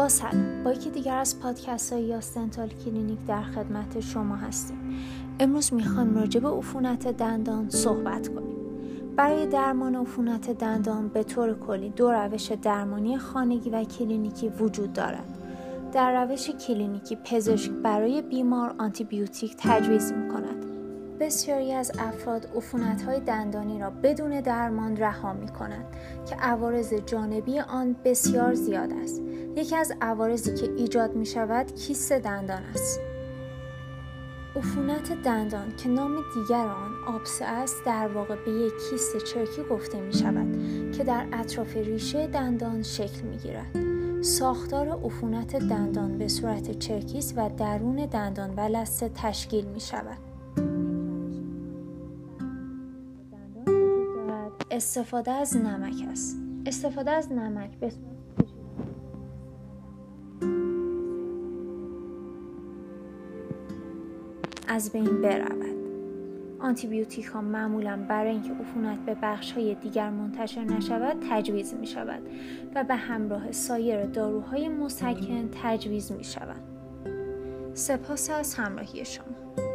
با سلام با یکی دیگر از پادکست های یاس dental clinic در خدمت شما هستیم. امروز می‌خوایم راجع به عفونت دندان صحبت کنیم. برای درمان عفونت دندان به طور کلی دو روش درمانی خانگی و کلینیکی وجود دارد. در روش کلینیکی پزشک برای بیمار آنتیبیوتیک تجویز می بسیاری از افراد های دندانی را بدون درمان رها می کنند که عوارض جانبی آن بسیار زیاد است. یکی از عوارضی که ایجاد می شود کیست دندان است. عفونت دندان که نام دیگر آن آبسه است در واقع به یک کیست چرکی گفته می شود که در اطراف ریشه دندان شکل می گیرد. ساختار عفونت دندان به صورت چرکیست و درون دندان و لثه تشکیل می شود. استفاده از نمک است. استفاده از نمک به از بین برود. آنتیبیوتیک ها معمولا برای اینکه عفونت به بخش های دیگر منتشر نشود تجویز می شود و به همراه سایر داروهای مسکن تجویز می شود سپاس از همراهی شما.